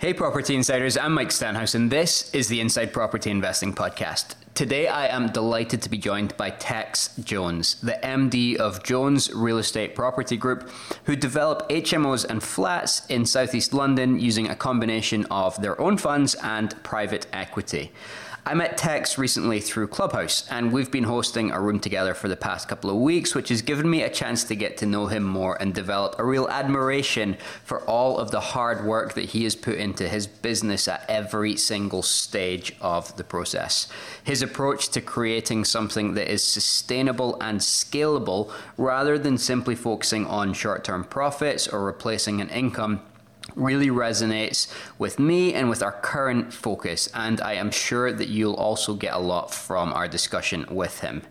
Hey, Property Insiders, I'm Mike Stenhouse, and this is the Inside Property Investing Podcast. Today, I am delighted to be joined by Tex Jones, the MD of Jones Real Estate Property Group, who develop HMOs and flats in southeast London using a combination of their own funds and private equity. I met Tex recently through Clubhouse, and we've been hosting a room together for the past couple of weeks, which has given me a chance to get to know him more and develop a real admiration for all of the hard work that he has put into his business at every single stage of the process. His approach to creating something that is sustainable and scalable rather than simply focusing on short term profits or replacing an income really resonates with me and with our current focus, and I am sure that you'll also get a lot from our discussion with him.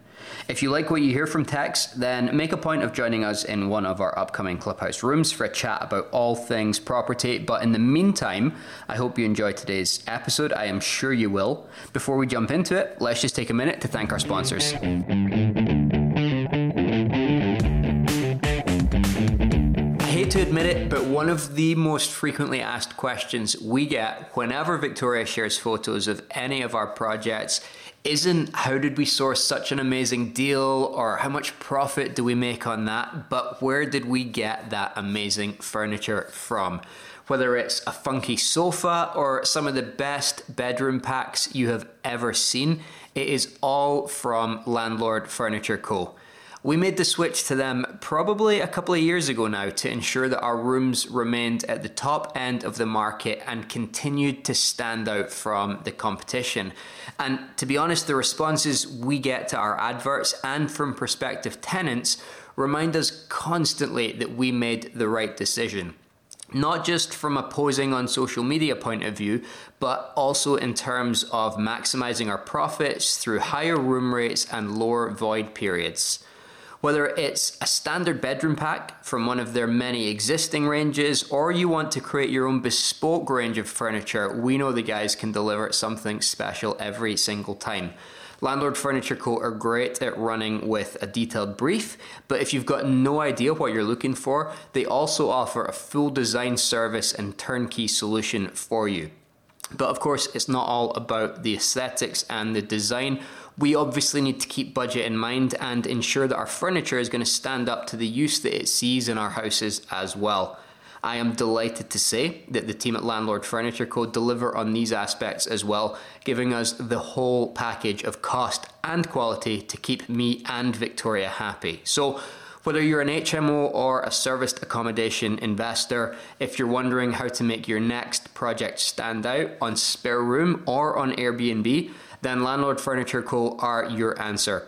If you like what you hear from Tex, then make a point of joining us in one of our upcoming Clubhouse rooms for a chat about all things property. But in the meantime, I hope you enjoy today's episode. I am sure you will. Before we jump into it, let's just take a minute to thank our sponsors. To admit it, but one of the most frequently asked questions we get whenever Victoria shares photos of any of our projects isn't how did we source such an amazing deal or how much profit do we make on that, but where did we get that amazing furniture from? Whether it's a funky sofa or some of the best bedroom packs you have ever seen, it is all from Landlord Furniture Co. We made the switch to them probably a couple of years ago now to ensure that our rooms remained at the top end of the market and continued to stand out from the competition. And to be honest, the responses we get to our adverts and from prospective tenants remind us constantly that we made the right decision not just from a posing on social media point of view, but also in terms of maximizing our profits through higher room rates and lower void periods. Whether it's a standard bedroom pack from one of their many existing ranges, or you want to create your own bespoke range of furniture, we know the guys can deliver something special every single time. Landlord Furniture Co. are great at running with a detailed brief, but if you've got no idea what you're looking for, they also offer a full design service and turnkey solution for you. But of course, it's not all about the aesthetics and the design we obviously need to keep budget in mind and ensure that our furniture is going to stand up to the use that it sees in our houses as well. I am delighted to say that the team at Landlord Furniture Co. deliver on these aspects as well, giving us the whole package of cost and quality to keep me and Victoria happy. So, whether you're an HMO or a serviced accommodation investor, if you're wondering how to make your next project stand out on Spare Room or on Airbnb, then Landlord Furniture Co. are your answer.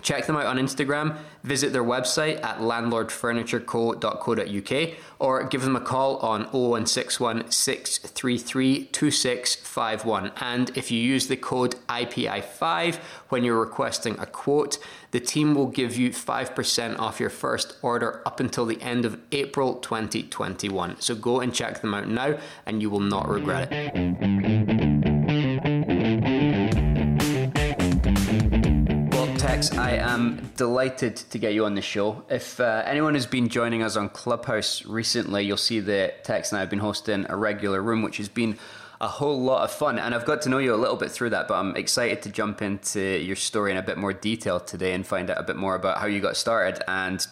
Check them out on Instagram, visit their website at landlordfurnitureco.co.uk or give them a call on 0161 633 2651. And if you use the code IPI5 when you're requesting a quote, the team will give you 5% off your first order up until the end of April 2021. So go and check them out now and you will not regret it. Tex, I am delighted to get you on the show. If uh, anyone has been joining us on Clubhouse recently, you'll see that Tex and I have been hosting a regular room, which has been a whole lot of fun. And I've got to know you a little bit through that, but I'm excited to jump into your story in a bit more detail today and find out a bit more about how you got started and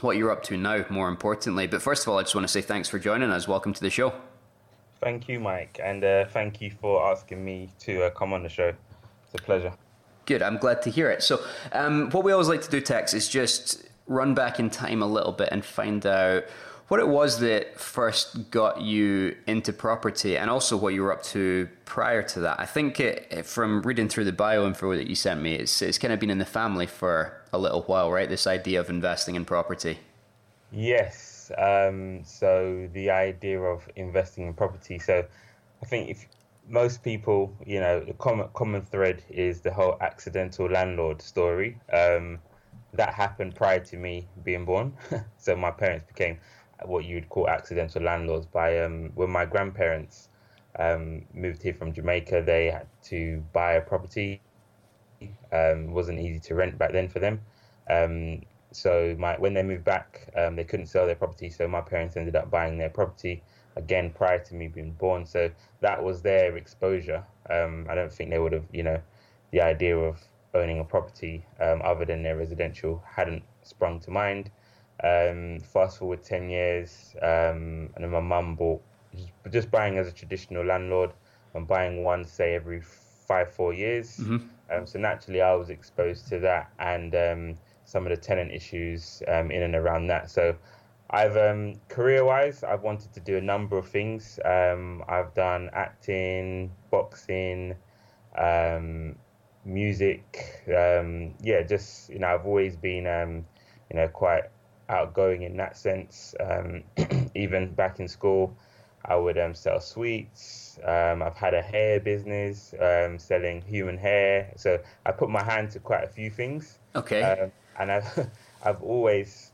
what you're up to now, more importantly. But first of all, I just want to say thanks for joining us. Welcome to the show. Thank you, Mike, and uh, thank you for asking me to uh, come on the show. It's a pleasure. Good. I'm glad to hear it. So, um, what we always like to do, Tex, is just run back in time a little bit and find out what it was that first got you into property and also what you were up to prior to that. I think it, from reading through the bio info that you sent me, it's, it's kind of been in the family for a little while, right? This idea of investing in property. Yes. Um, so, the idea of investing in property. So, I think if most people, you know, the common common thread is the whole accidental landlord story. Um, that happened prior to me being born. so my parents became what you'd call accidental landlords by um, when my grandparents um, moved here from Jamaica. They had to buy a property. Um, wasn't easy to rent back then for them. Um, so my when they moved back, um, they couldn't sell their property. So my parents ended up buying their property again prior to me being born. So that was their exposure. Um, I don't think they would have, you know, the idea of owning a property um, other than their residential hadn't sprung to mind. Um, fast forward 10 years, um, and then my mum bought, just buying as a traditional landlord and buying one, say, every five, four years. Mm-hmm. Um, so naturally, I was exposed to that and um, some of the tenant issues um, in and around that. So I've um, career-wise, I've wanted to do a number of things. Um, I've done acting, boxing, um, music. Um, yeah, just you know, I've always been um, you know quite outgoing in that sense. Um, even back in school, I would sell sweets. I've had a hair business, selling human hair. So I put my hand to quite a few things. Okay. and I've I've always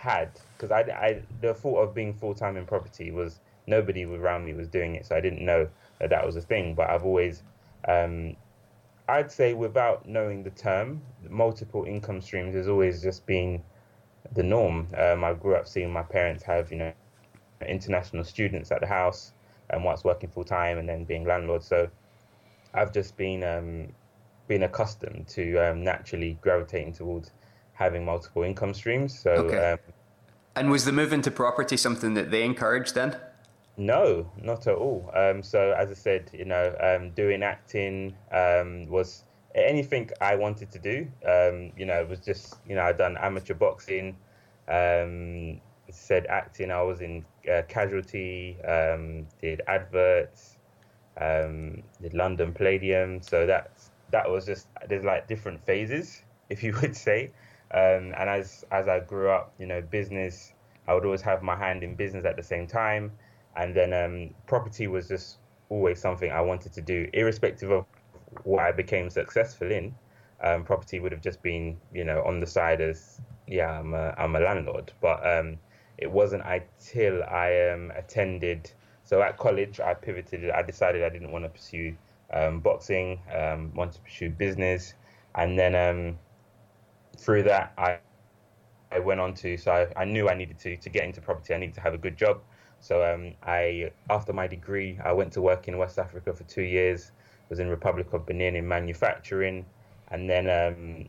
had because I, I the thought of being full time in property was nobody around me was doing it, so I didn't know that that was a thing. But I've always, um, I'd say, without knowing the term, multiple income streams has always just been the norm. Um, I grew up seeing my parents have you know international students at the house and once working full time and then being landlord. So I've just been um, been accustomed to um, naturally gravitating towards having multiple income streams. So okay. um, and was the move into property something that they encouraged then? No, not at all. Um, so as I said, you know, um, doing acting um, was anything I wanted to do. Um, you know, it was just you know I'd done amateur boxing. Um, said acting. I was in uh, Casualty. Um, did adverts. did London Palladium. So that that was just there's like different phases, if you would say. Um, and as as I grew up, you know, business, I would always have my hand in business at the same time. And then um, property was just always something I wanted to do, irrespective of what I became successful in. Um, property would have just been, you know, on the side as, yeah, I'm a, I'm a landlord. But um, it wasn't until I um, attended, so at college, I pivoted. I decided I didn't want to pursue um, boxing, wanted to pursue business. And then through that, I I went on to so I, I, knew I needed to to get into property. I needed to have a good job. So um, I after my degree, I went to work in West Africa for two years. Was in Republic of Benin in manufacturing, and then um,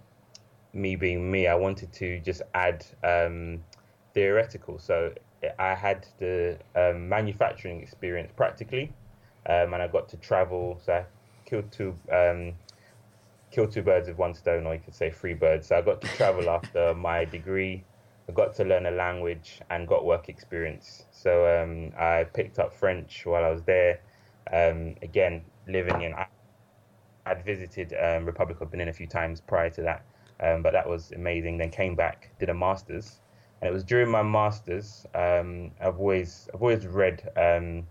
me being me, I wanted to just add um, theoretical. So I had the um, manufacturing experience practically, um, and I got to travel. So I killed two um, kill two birds with one stone, or you could say three birds. So I got to travel after my degree. I got to learn a language and got work experience. So um, I picked up French while I was there. Um, again, living in, I'd visited um, Republic of Benin a few times prior to that, um, but that was amazing. Then came back, did a master's, and it was during my master's. Um, I've always, I've always read um,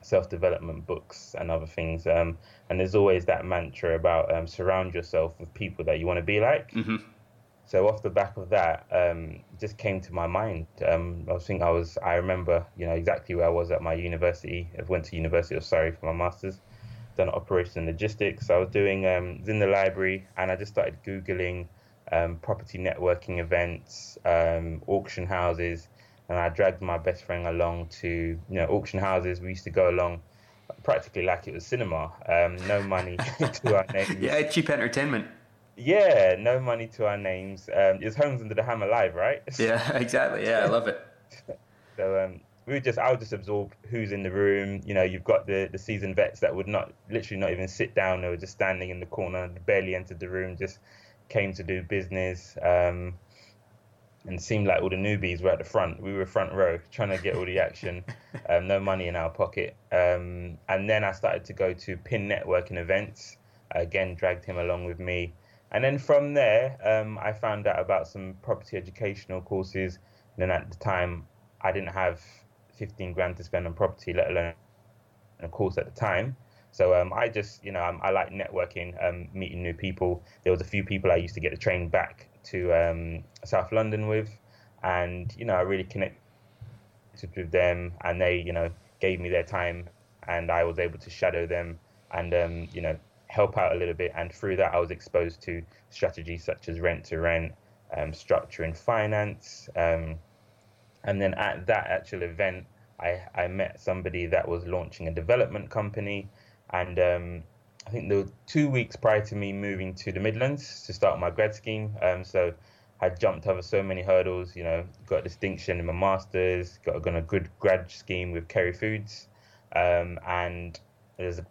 self development books and other things. Um, and there's always that mantra about um, surround yourself with people that you want to be like. Mm-hmm. So off the back of that, um, just came to my mind. Um, I think I was, I remember, you know, exactly where I was at my university. I went to University of Surrey for my masters, done operations and logistics. I was doing, um, was in the library, and I just started googling um, property networking events, um, auction houses, and I dragged my best friend along to you know auction houses. We used to go along practically like it was cinema. Um, no money to our names. Yeah, cheap entertainment. Yeah, no money to our names. Um, it's Homes Under the Hammer live, right? Yeah, exactly. Yeah, I love it. so um, we would just, I would just absorb who's in the room. You know, you've got the the seasoned vets that would not, literally not even sit down. They were just standing in the corner, barely entered the room, just came to do business. Um, and seemed like all the newbies were at the front. We were front row trying to get all the action, um, no money in our pocket. Um, and then I started to go to PIN networking events. Again, dragged him along with me. And then from there, um, I found out about some property educational courses. And then at the time, I didn't have 15 grand to spend on property, let alone a course at the time. So um, I just, you know, um, I like networking, um, meeting new people. There was a few people I used to get the train back to um, South London with, and you know I really connected with them, and they you know gave me their time, and I was able to shadow them, and um, you know help out a little bit, and through that I was exposed to strategies such as rent to rent, um, structure and finance, um, and then at that actual event I, I met somebody that was launching a development company, and um, I think there were two weeks prior to me moving to the Midlands to start my grad scheme. Um, so I jumped over so many hurdles. You know, got distinction in my masters, got, got a good grad scheme with Kerry Foods, um, and there's a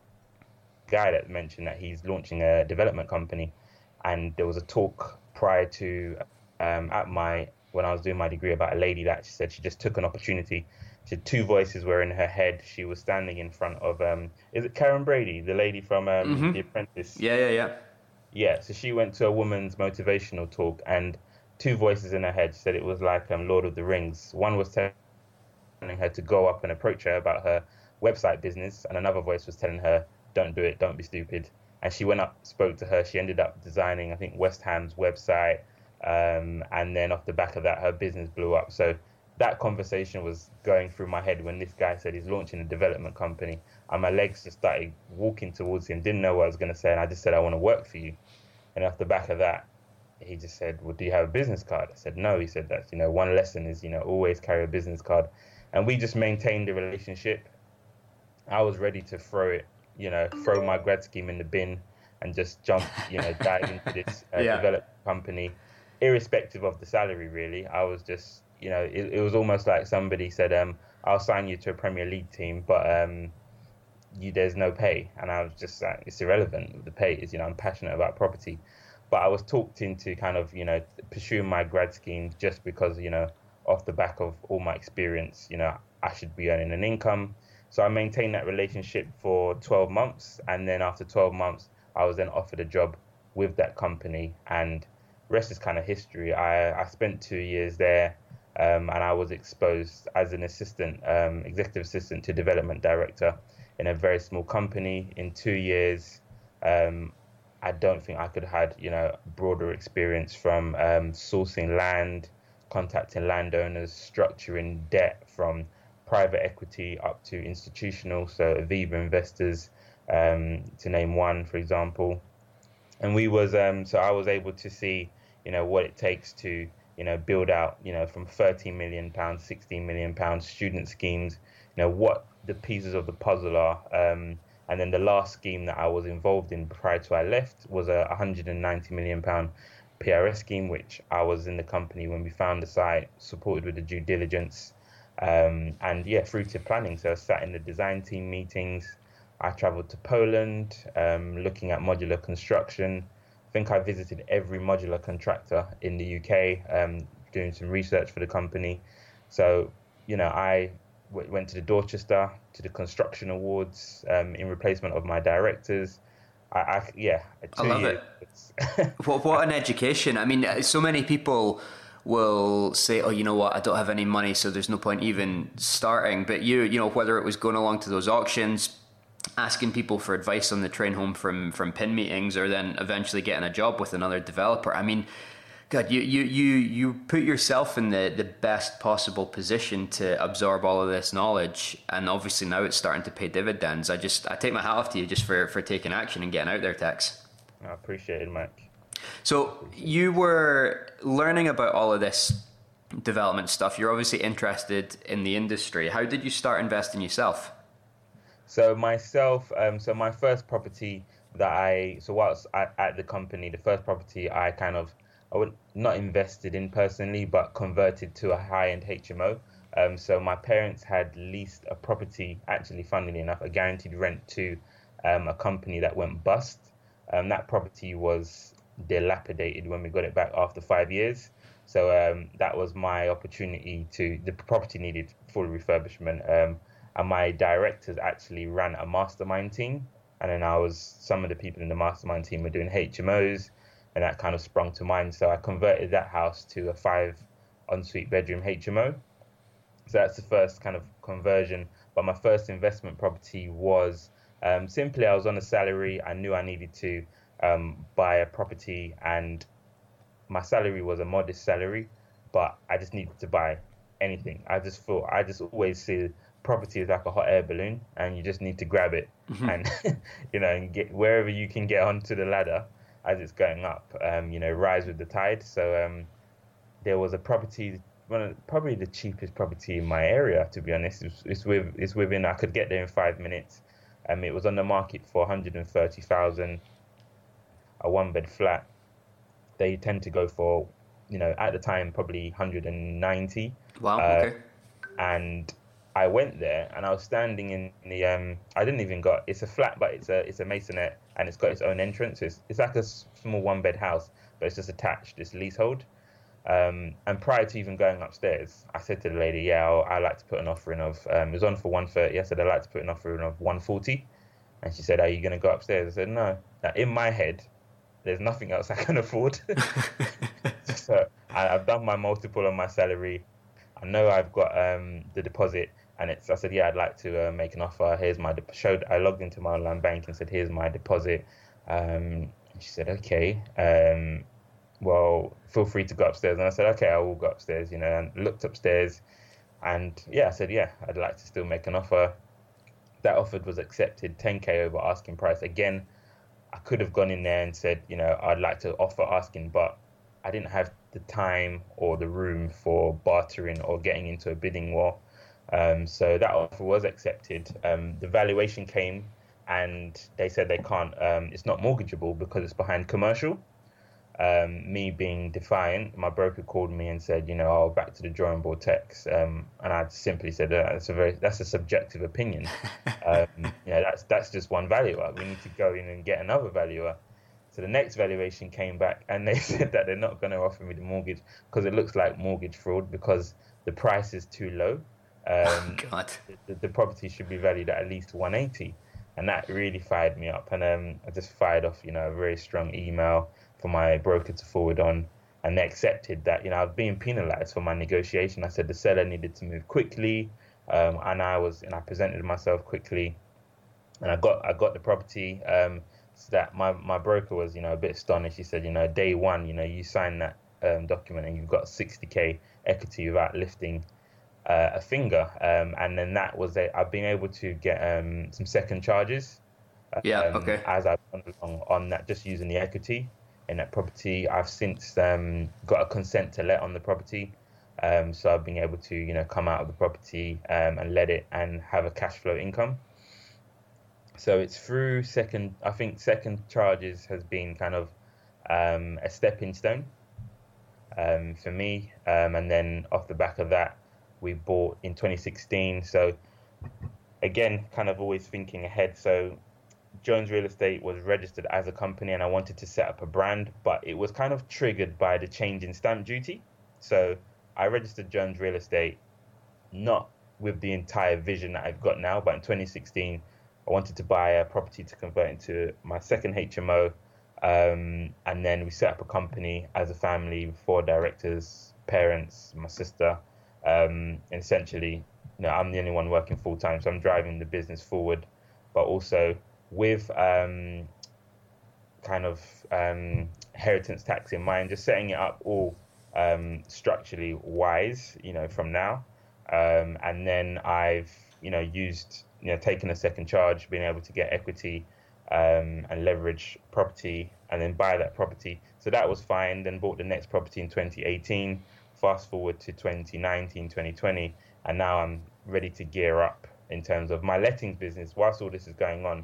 guy that mentioned that he's launching a development company, and there was a talk prior to um, at my when I was doing my degree about a lady that she said she just took an opportunity. She had two voices were in her head. She was standing in front of um, is it Karren Brady, the lady from um, mm-hmm. The Apprentice? Yeah, yeah, yeah. Yeah, so she went to a woman's motivational talk, and two voices in her head said it was like um, Lord of the Rings. One was telling her to go up and approach her about her website business, and another voice was telling her, "Don't do it, don't be stupid." And she went up, spoke to her. She ended up designing, I think, West Ham's website, um, and then off the back of that, her business blew up. So that conversation was going through my head when this guy said he's launching a development company, and my legs just started walking towards him. Didn't know what I was going to say, and I just said, "I want to work for you." And off the back of that, he just said, "Well, do you have a business card?" I said, "No." He said, "That's you know one lesson is you know always carry a business card," and we just maintained the relationship. I was ready to throw it, you know, throw my grad scheme in the bin and just jump, you know, dive into this uh, yeah. development company, irrespective of the salary. Really, I was just, you know, it, it was almost like somebody said, um, "I'll sign you to a Premier League team, but um, you there's no pay," and I was just like, "It's irrelevant. The pay is, you know, I'm passionate about property." but I was talked into kind of you know pursuing my grad scheme just because you know off the back of all my experience, you know I should be earning an income. So I maintained that relationship for 12 months, and then after 12 months, I was then offered a job with that company, and rest is kind of history. I I spent two years there. Um, and I was exposed as an assistant, um, executive assistant to development director in a very small company. In two years, um, I don't think I could have had, you know, broader experience from um, sourcing land, contacting landowners, structuring debt from private equity up to institutional, so Aviva investors, um, to name one, for example. And we was um, so I was able to see, you know, what it takes to, you know, build out, you know, from 13 million pounds, 16 million pounds student schemes, you know, what the pieces of the puzzle are. Um, and then the last scheme that I was involved in prior to I left was a 190 million pound PRS scheme, which I was in the company when we found the site, supported with the due diligence, um, and yeah, through to planning. So I sat in the design team meetings. I travelled to Poland, um, looking at modular construction. I think I visited every modular contractor in the UK, um, doing some research for the company. So you know, I went to the Dorchester to the construction awards um, in replacement of my directors. I, I yeah, I love years. it. what what an education! I mean, so many people will say, "Oh, you know what? I don't have any money, so there's no point even starting." But you, you know, whether it was going along to those auctions, asking people for advice on the train home from from PIN meetings, or then eventually getting a job with another developer. I mean, God, you, you, you, you put yourself in the, the best possible position to absorb all of this knowledge, and obviously now it's starting to pay dividends. I just I take my hat off to you just for, for taking action and getting out there, Tex. I appreciate it, Mike. So you were learning about all of this development stuff. You're obviously interested in the industry. How did you start investing yourself? So myself, um, so my first property that I so whilst at, at the company, the first property I kind of I would not invested in personally, but converted to a high-end HMO. Um, so my parents had leased a property, actually, funnily enough, a guaranteed rent to um, a company that went bust. Um, that property was dilapidated when we got it back after five years. So um, that was my opportunity to. The property needed full refurbishment, um, and my directors actually ran a mastermind team. And then I was some of the people in the mastermind team were doing HMOs and that kind of sprung to mind. So I converted that house to a five ensuite bedroom HMO. So that's the first kind of conversion. But my first investment property was um, simply I was on a salary. I knew I needed to um, buy a property, and my salary was a modest salary, but I just needed to buy anything. I just thought I just always see property is like a hot air balloon, and you just need to grab it mm-hmm. and you know and get wherever you can get onto the ladder as it's going up, um, you know, rise with the tide. So um, there was a property one of, probably the cheapest property in my area. To be honest, it's, it's with it's within I could get there in five minutes. Um, it was on the market for 130,000, a one bed flat. They tend to go for, you know, at the time probably 190. Wow. Uh, okay. And I went there and I was standing in the um I didn't even got it's a flat but it's a it's a maisonette and it's got its own entrance. It's it's like a small one bed house but it's just attached. It's leasehold. Um, and prior to even going upstairs, I said to the lady, "Yeah, i like to put an offering of. Um, it was on for one thirty. I said I'd like to put an offering of one forty, and she said, "Are you going to go upstairs?" I said, "No." Now, in my head, there's nothing else I can afford. so I, have done my multiple on my salary. I know I've got um, the deposit, and it's. I said, "Yeah, I'd like to uh, make an offer. Here's my de- showed. I logged into my online bank and said, "Here's my deposit." Um, she said, "Okay." Um, well, feel free to go upstairs. And I said, okay, I will go upstairs, you know, and looked upstairs. And yeah, I said, yeah, I'd like to still make an offer. That offer was accepted, 10K over asking price. Again, I could have gone in there and said, you know, I'd like to offer asking, but I didn't have the time or the room for bartering or getting into a bidding war. Um, so that offer was accepted. Um, the valuation came and they said they can't, um, it's not mortgageable because it's behind commercial um, me being defiant, my broker called me and said, you know, I'll back to the drawing board Tex, um, and I simply said that's a very that's a subjective opinion. um, you know, that's that's just one valuer. We need to go in and get another valuer. So the next valuation came back, and they said that they're not going to offer me the mortgage because it looks like mortgage fraud because the price is too low. Oh, God. The, the, property should be valued at at least 180, and that really fired me up. And um, I just fired off, you know, a very strong email for my broker to forward on, and they accepted that you know I was being penalised for my negotiation. I said the seller needed to move quickly, um, and I was and I presented myself quickly, and I got I got the property. Um, so that my, my broker was you know a bit astonished. He said you know day one you know you signed that um, document and you've got 60k equity without lifting uh, a finger, um, and then that was it. I've been able to get um, some second charges. Yeah. Um, okay. As I've gone along on that, just using the equity in that property. I've since um, got a consent to let on the property, um, so I've been able to you know come out of the property um, and let it and have a cash flow income. So it's through second. I think second charges has been kind of um, a stepping stone um, for me, um, and then off the back of that, we bought in 2016. So again, kind of always thinking ahead. So Jones Real Estate was registered as a company and I wanted to set up a brand, but it was kind of triggered by the change in stamp duty. So I registered Jones Real Estate not with the entire vision that I've got now, but in 2016, I wanted to buy a property to convert into my second HMO. Um, and then we set up a company as a family, four directors, parents, my sister. Um, essentially, you know, I'm the only one working full time, so I'm driving the business forward, but also with um, kind of um, inheritance tax in mind, just setting it up all um, structurally wise, you know, from now. Um, and then I've, you know, used, you know, taken a second charge, being able to get equity um, and leverage property and then buy that property. So that was fine. Then bought the next property in 2018. Fast forward to 2019, 2020, and now I'm ready to gear up in terms of my lettings business. Whilst all this is going on,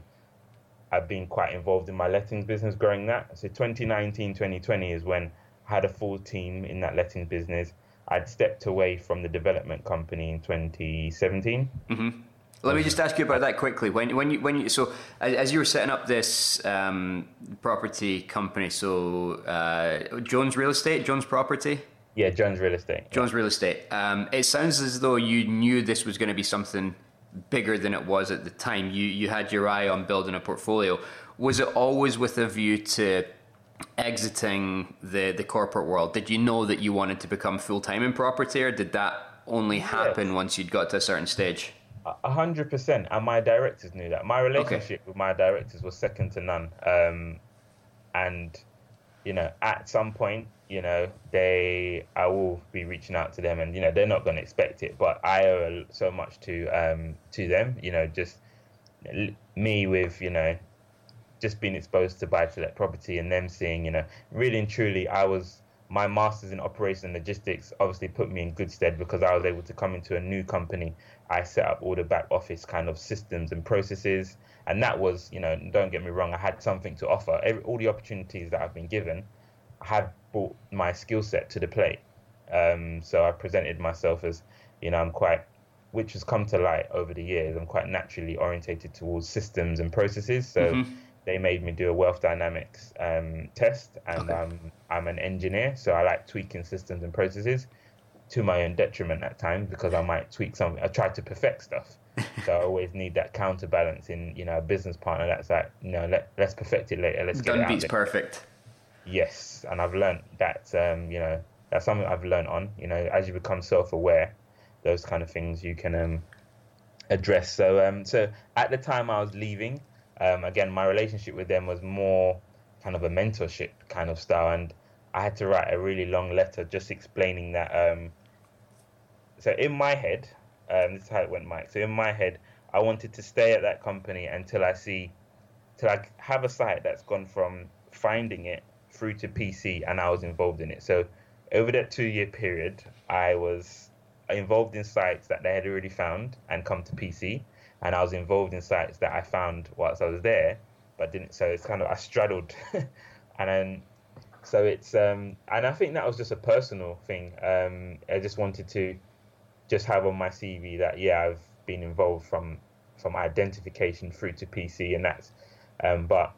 I've been quite involved in my lettings business growing that. So 2019, 2020 is when I had a full team in that lettings business. I'd stepped away from the development company in 2017. Mm-hmm. Let me just ask you about that quickly. When when you when you so as you were setting up this um, property company, so uh, Jones Real Estate, Jones Property. Yeah, Jones Real Estate. Jones yeah. Real Estate. Um, it sounds as though you knew this was going to be something bigger than it was at the time. You you had your eye on building a portfolio. Was it always with a view to exiting the the corporate world? Did you know that you wanted to become full time in property, or did that only happen yes. once you'd got to a certain stage? A hundred percent, and my directors knew that. My relationship okay. with my directors was second to none. Um, and you know, at some point, you know, they I will be reaching out to them, and you know, they're not going to expect it, but I owe so much to um to them. You know, just me with you know, just being exposed to buy to let property, and them seeing you know, really and truly, I was my master's in operation and logistics obviously put me in good stead because I was able to come into a new company. I set up all the back office kind of systems and processes, and that was, you know, don't get me wrong, I had something to offer. Every, all the opportunities that I've been given, I have brought my skill set to the plate. Um, so I presented myself as, you know, I'm quite, which has come to light over the years. I'm quite naturally orientated towards systems and processes. So. Mm-hmm they made me do a wealth dynamics um, test, and okay. I'm I'm an engineer, so I like tweaking systems and processes to my own detriment at times because I might tweak something. I try to perfect stuff, so I always need that counterbalance in you know a business partner that's like you know let let's perfect it later. Let's get Done it beats perfect. Yes, and I've learned that um, you know that's something I've learned on. You know, as you become self-aware, those kind of things you can um, address. So um, so at the time I was leaving. Um, again, my relationship with them was more kind of a mentorship kind of style, and I had to write a really long letter just explaining that. Um, so in my head, um, this is how it went, Mike. So in my head, I wanted to stay at that company until I see, till I have a site that's gone from finding it through to PC, and I was involved in it. So over that two-year period, I was involved in sites that they had already found and come to PC and I was involved in sites that I found whilst I was there, but didn't. So it's kind of I straddled, and then so it's um, and I think that was just a personal thing. Um, I just wanted to just have on my CV that yeah I've been involved from from identification through to PC, and that's um, but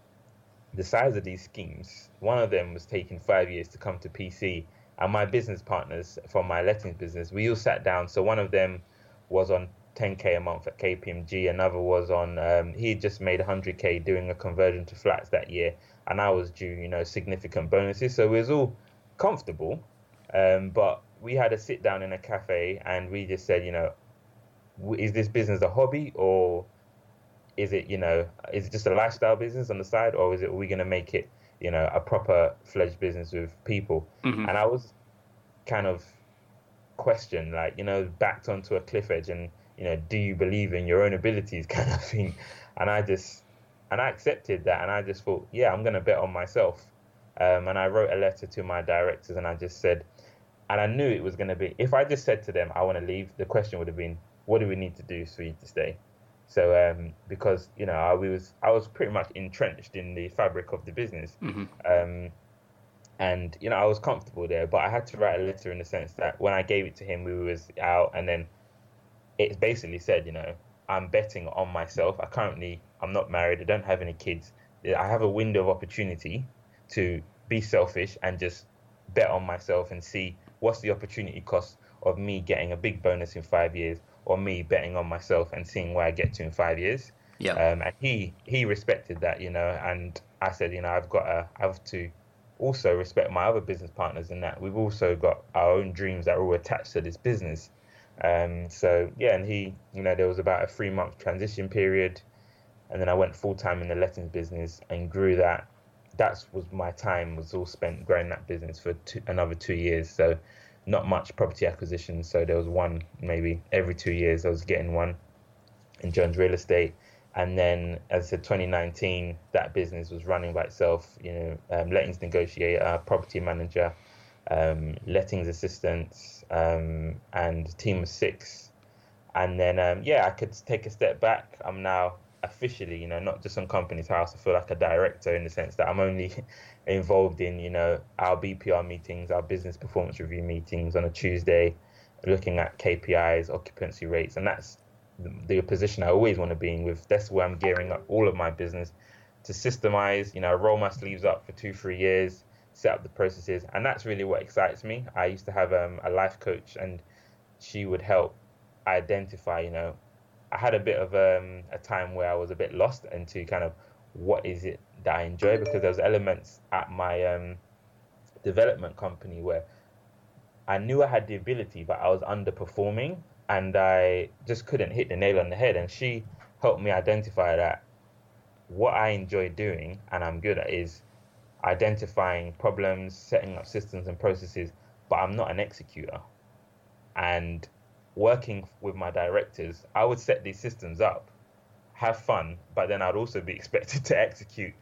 the size of these schemes. One of them was taking five years to come to PC, and my business partners from my lettings business, we all sat down. So one of them was on 10k a month at KPMG. Another was on um, he just made 100k doing a conversion to flats that year, and I was due you know significant bonuses. So it was all comfortable, um, but we had a sit down in a cafe and we just said, you know, is this business a hobby or is it you know is it just a lifestyle business on the side or is it are we going to make it you know a proper fledged business with people? Mm-hmm. And I was kind of questioned like you know backed onto a cliff edge and you know, do you believe in your own abilities kind of thing. And I just, and I accepted that. And I just thought, yeah, I'm going to bet on myself. Um, and I wrote a letter to my directors and I just said, and I knew it was going to be, if I just said to them, I want to leave, the question would have been, what do we need to do for you to stay? So, um, because, you know, I was, I was pretty much entrenched in the fabric of the business. Mm-hmm. Um, and, you know, I was comfortable there, but I had to write a letter in the sense that when I gave it to him, we was out and then it basically said, you know, I'm betting on myself. I currently, I'm not married. I don't have any kids. I have a window of opportunity to be selfish and just bet on myself and see what's the opportunity cost of me getting a big bonus in five years or me betting on myself and seeing where I get to in five years. Yeah. Um, and he he respected that, you know, and I said, you know, I've got to, I have to also respect my other business partners in that we've also got our own dreams that are all attached to this business. Um, so yeah, and he, you know, there was about a three month transition period, and then I went full time in the lettings business and grew that. That was my time was all spent growing that business for two, another two years. So not much property acquisition. So there was one maybe every two years I was getting one in Jones Real Estate. And then, as I said, 2019, that business was running by itself. You know, um, lettings negotiator, property manager, um, lettings assistants, um, and team of six. And then, um, yeah, I could take a step back. I'm now officially, you know, not just on Companies House. I feel like a director in the sense that I'm only involved in, you know, our BPR meetings, our business performance review meetings on a Tuesday, looking at KPIs, occupancy rates, and that's the, position I always want to be in. With that's where I'm gearing up all of my business to systemize. You know, roll my sleeves up for two, three years set up the processes, and that's really what excites me. I used to have um, a life coach, and she would help identify. You know, I had a bit of um, a time where I was a bit lost and to kind of what is it that I enjoy because there was elements at my um, development company where I knew I had the ability, but I was underperforming, and I just couldn't hit the nail on the head. And she helped me identify that what I enjoy doing and I'm good at is identifying problems, setting up systems and processes, but I'm not an executor. And working with my directors, I would set these systems up, have fun, but then I'd also be expected to execute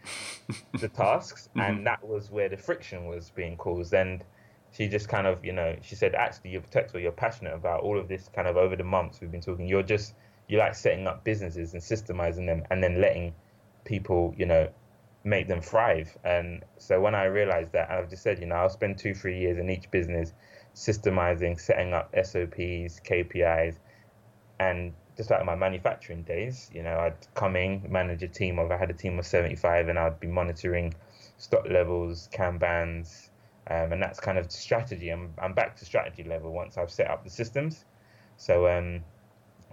the tasks. Mm-hmm. And that was where the friction was being caused. And she just kind of, you know, she said, actually, you're Texel, you're passionate about all of this kind of over the months we've been talking. You're just, you like setting up businesses and systemizing them and then letting people, you know, make them thrive. And so when I realized that, I've just said, you know, I'll spend two, three years in each business systemizing, setting up SOPs, KPIs, and just like my manufacturing days, you know, I'd come in, manage a team of, I had a team of 75 and I'd be monitoring stock levels, Kanbans, um, and that's kind of strategy. I'm, I'm back to strategy level once I've set up the systems. So um,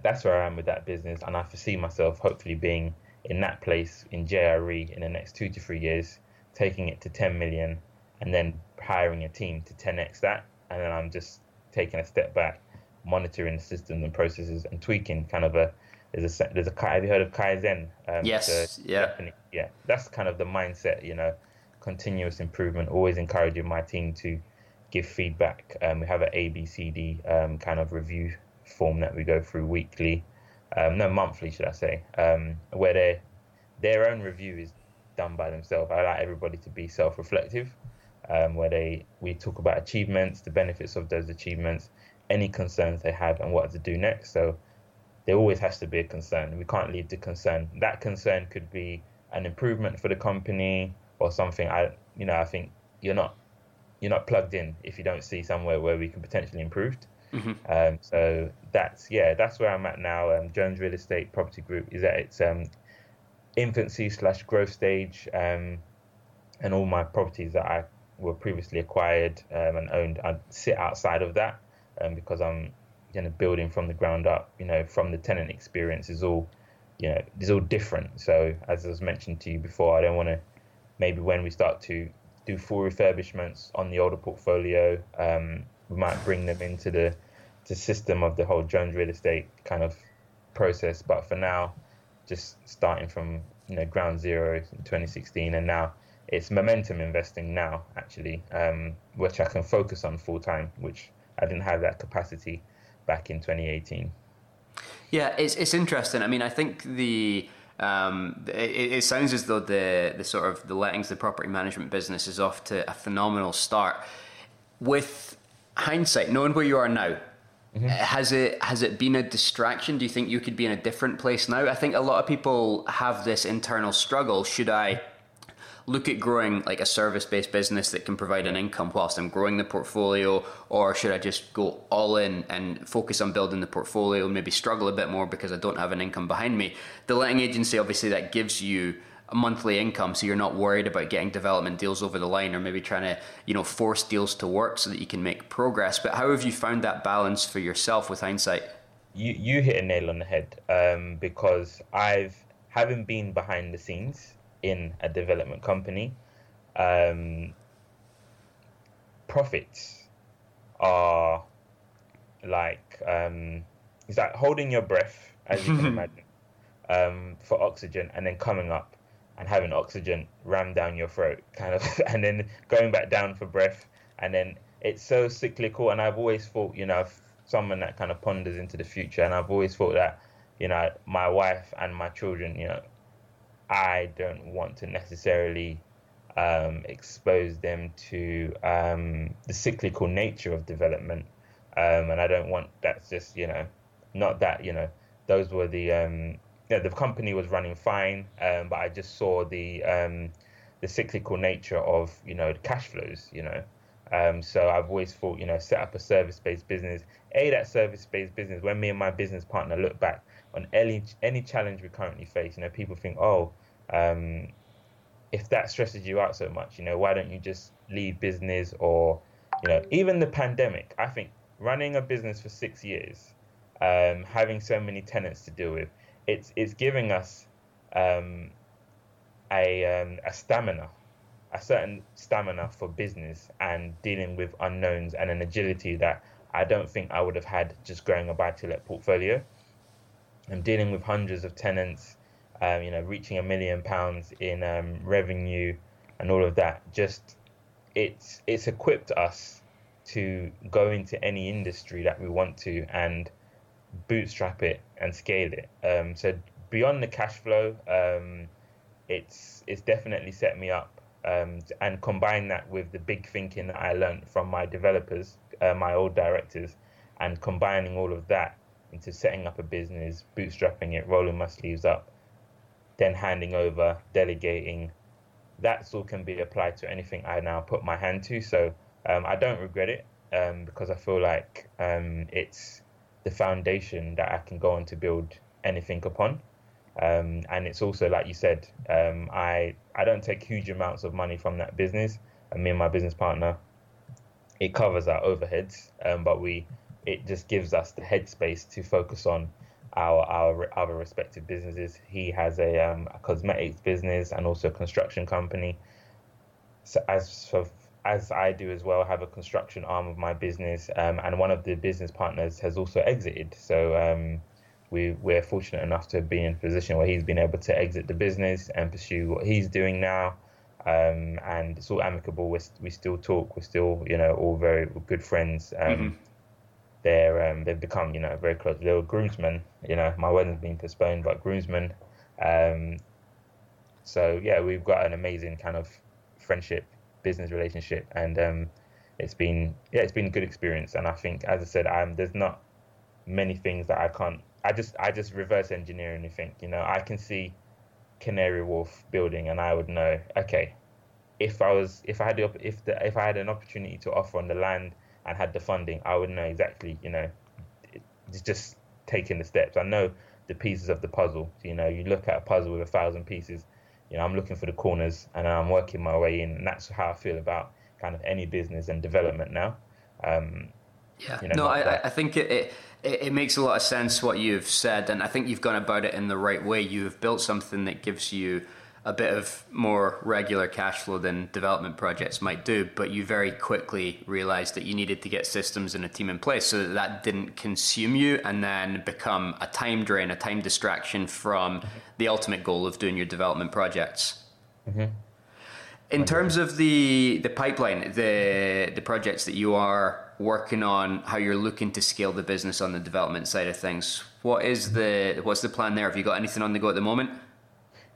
that's where I am with that business. And I foresee myself hopefully being in that place in JRE in the next two to three years, taking it to 10 million and then hiring a team to 10x that. And then I'm just taking a step back, monitoring systems and processes and tweaking kind of a there's a there's a have you heard of Kaizen? Um, yes. yeah. Japanese, yeah. That's kind of the mindset, you know, continuous improvement. Always encouraging my team to give feedback. Um, we have an ABCD um, kind of review form that we go through weekly, um, no monthly, should I say, um, where their their own review is done by themselves. I like everybody to be self-reflective, um, where they we talk about achievements, the benefits of those achievements, any concerns they have, and what to do next. So there always has to be a concern. We can't leave the concern. That concern could be an improvement for the company or something. I you know I think you're not you're not plugged in if you don't see somewhere where we can potentially improve. Mm-hmm. Um, so that's yeah, that's where I'm at now. Um, Jones Real Estate Property Group is at its um, infancy slash growth stage, um, and all my properties that I were previously acquired um, and owned, I sit outside of that um, because I'm you know building from the ground up. You know, from the tenant experience is all you know is all different. So as I was mentioned to you before, I don't want to maybe when we start to do full refurbishments on the older portfolio. Um, we might bring them into the the system of the whole Jones real estate kind of process. But for now, just starting from you know ground zero in 2016, and now it's momentum investing now actually, um, which I can focus on full time, which I didn't have that capacity back in 2018. Yeah, it's it's interesting. I mean, I think the um, it, it, sounds as though the the sort of the lettings, the property management business is off to a phenomenal start. With hindsight, knowing where you are now, mm-hmm. has it has it been a distraction? Do you think you could be in a different place now? I think a lot of people have this internal struggle. Should I look at growing like a service based business that can provide an income whilst I'm growing the portfolio, or should I just go all in and focus on building the portfolio and maybe struggle a bit more because I don't have an income behind me? The letting agency obviously that gives you a monthly income so you're not worried about getting development deals over the line or maybe trying to you know force deals to work so that you can make progress but how have you found that balance for yourself with hindsight you you hit a nail on the head um, because i've having been behind the scenes in a development company um, profits are like um, it's like holding your breath as you can imagine um, for oxygen and then coming up and having oxygen rammed down your throat, kind of, and then going back down for breath. And then it's so cyclical. And I've always thought, you know, someone that kind of ponders into the future. And I've always thought that, you know, my wife and my children, you know, I don't want to necessarily um, expose them to um, the cyclical nature of development. Um, and I don't want that's just, you know, not that, you know, those were the um, you the company was running fine, um, but I just saw the um, the cyclical nature of you know the cash flows. You know, um, so I've always thought you know set up a service based business. A that service based business. When me and my business partner look back on any any challenge we currently face, you know, people think, oh, um, if that stresses you out so much, you know, why don't you just leave business or you know, even the pandemic. I think running a business for six years, um, having so many tenants to deal with it's it's giving us um, a um, a stamina, a certain stamina for business and dealing with unknowns and an agility that I don't think I would have had just growing a buy-to-let portfolio. I'm dealing with hundreds of tenants, um, you know, reaching a million pounds in um, revenue and all of that. Just it's it's equipped us to go into any industry that we want to and bootstrap it and scale it. Um, so beyond the cash flow, um, it's it's definitely set me up um, and combine that with the big thinking that I learned from my developers, uh, my old directors, and combining all of that into setting up a business, bootstrapping it, rolling my sleeves up, then handing over, delegating. That all can be applied to anything I now put my hand to. So um, I don't regret it um, because I feel like um, it's the foundation that I can go on to build anything upon. Um, and it's also like you said, um, I I don't take huge amounts of money from that business. And me and my business partner, it covers our overheads, um, but we it just gives us the headspace to focus on our our other respective businesses. He has a, um, a cosmetics business and also a construction company. So as for as I do as well, have a construction arm of my business, um, and one of the business partners has also exited. So um, we we're fortunate enough to be in a position where he's been able to exit the business and pursue what he's doing now. Um, and it's all amicable. we we still talk. We're still, you know, all very good friends. Um, mm-hmm. They're um, they've become, you know, very close. They were groomsmen. You know, my wedding's been postponed, but groomsmen. Um, so yeah, we've got an amazing kind of friendship, business relationship, and um, it's been yeah, it's been a good experience. And I think, as I said, um, there's not many things that I can't I just I just reverse engineer anything. You know, I can see Canary Wharf building, and I would know. Okay, if I was if I had the if the if I had an opportunity to offer on the land and had the funding, I would know exactly. You know, it's just taking the steps. I know the pieces of the puzzle. You know, you look at a puzzle with a thousand pieces. You know, I'm looking for the corners, and I'm working my way in, and that's how I feel about kind of any business and development now. Um, yeah, you know, no, I, I think it, it it, it, makes a lot of sense what you've said, and I think you've gone about it in the right way. You've built something that gives you a bit of more regular cash flow than development projects might do, but you very quickly realized that you needed to get systems and a team in place so that that didn't consume you and then become a time drain, a time distraction from the ultimate goal of doing your development projects. Mm-hmm. In terms of the the pipeline, the the projects that you are working on how you're looking to scale the business on the development side of things. What is the what's the plan there? Have you got anything on the go at the moment?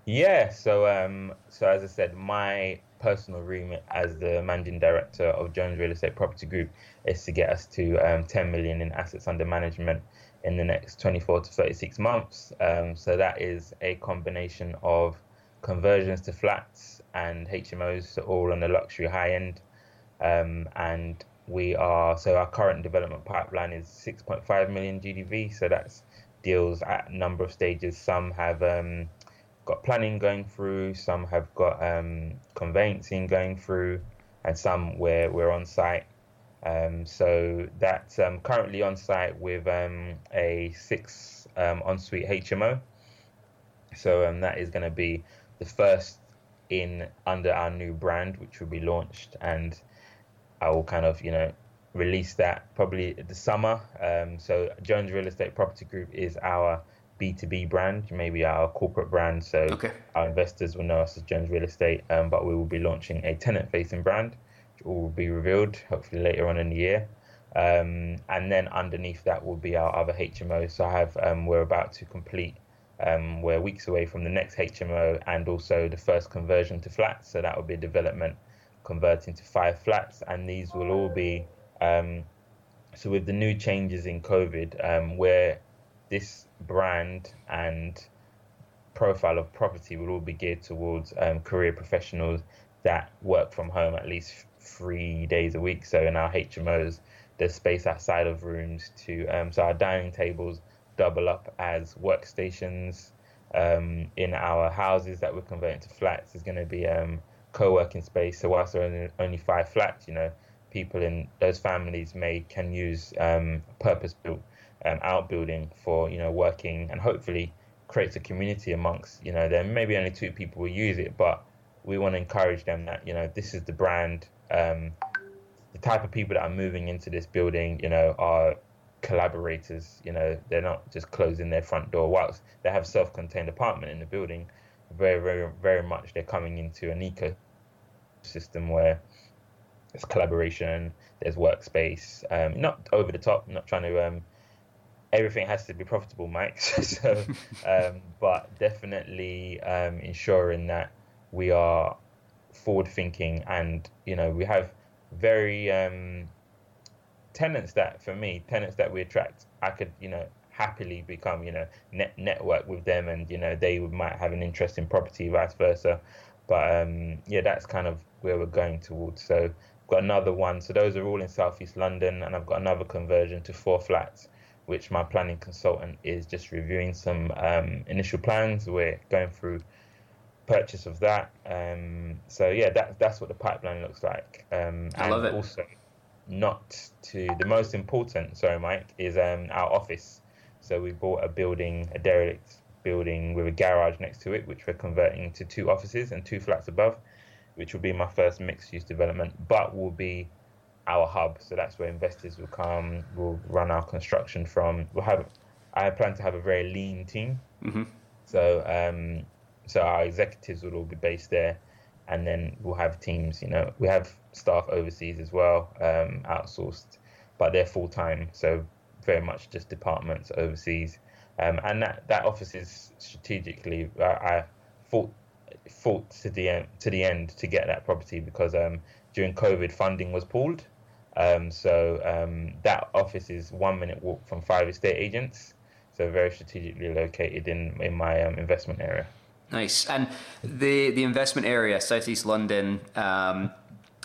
Yeah, so um, so as I said, my personal remit as the managing director of Jones Real Estate Property Group is to get us to um, 10 million in assets under management in the next 24 to 36 months. Um, so that is a combination of conversions to flats and HMOs, so all on the luxury high end, um, and we are so our current development pipeline is 6.5 million GDV. So that's deals at a number of stages. Some have um, got planning going through, some have got um, conveyancing going through, and some where we're on site. Um, so that's um, currently on site with um, a six um, ensuite HMO. So um, that is going to be the first in under our new brand, which will be launched and I will kind of, you know, release that probably the summer. Um, so Jones Real Estate Property Group is our B2B brand, maybe our corporate brand. So okay. our investors will know us as Jones Real Estate, um, but we will be launching a tenant facing brand, which will be revealed hopefully later on in the year. Um, and then underneath that will be our other HMO. So I have, um, we're about to complete, um, we're weeks away from the next HMO and also the first conversion to flats. So that will be a development converting to five flats, and these will all be. Um, so with the new changes in COVID, um, where this brand and profile of property will all be geared towards um, career professionals that work from home at least three days a week. So in our HMOs, there's space outside of rooms to um, so our dining tables double up as workstations. Um, in our houses that we're converting to flats is going to be um, co-working space. So whilst there are only five flats, you know, people in those families may can use um, purpose-built um, outbuilding for you know working and hopefully creates a community amongst you know there maybe only two people will use it, but we want to encourage them that you know this is the brand. Um, the type of people that are moving into this building, you know, are collaborators. You know, they're not just closing their front door. Whilst they have self-contained apartment in the building, very, very, very much they're coming into an eco system where there's collaboration, there's workspace, um, not over the top, not trying to. Um, everything has to be profitable, Mike. so, um, but definitely um, ensuring that we are forward thinking, and you know we have very um, tenants that for me tenants that we attract. I could you know happily become you know net network with them, and you know they might have an interest in property, vice versa. But um, yeah, that's kind of where we're going towards. So got another one. So those are all in Southeast London, and I've got another conversion to four flats, which my planning consultant is just reviewing some um, initial plans. We're going through purchase of that. Um, so yeah, that that's what the pipeline looks like. Um, I love it. Also, not to the most important. Sorry, Mike, is um, our office. So we bought a building, a derelict building with a garage next to it, which we're converting to two offices and two flats above, which will be my first mixed-use development, but will be our hub. So that's where investors will come. We'll run our construction from. We'll have. I plan to have a very lean team. Mm-hmm. So um, so our executives will all be based there, and then we'll have teams. You know, we have staff overseas as well, um, outsourced, but they're full time. So very much just departments overseas. Um, and that, that office is strategically, I, I fought fought to the end to the end to get that property because um, during COVID funding was pulled. Um, so um, that office is one minute walk from five estate agents, so very strategically located in in my um, investment area. Nice. And the the investment area, Southeast London. Um,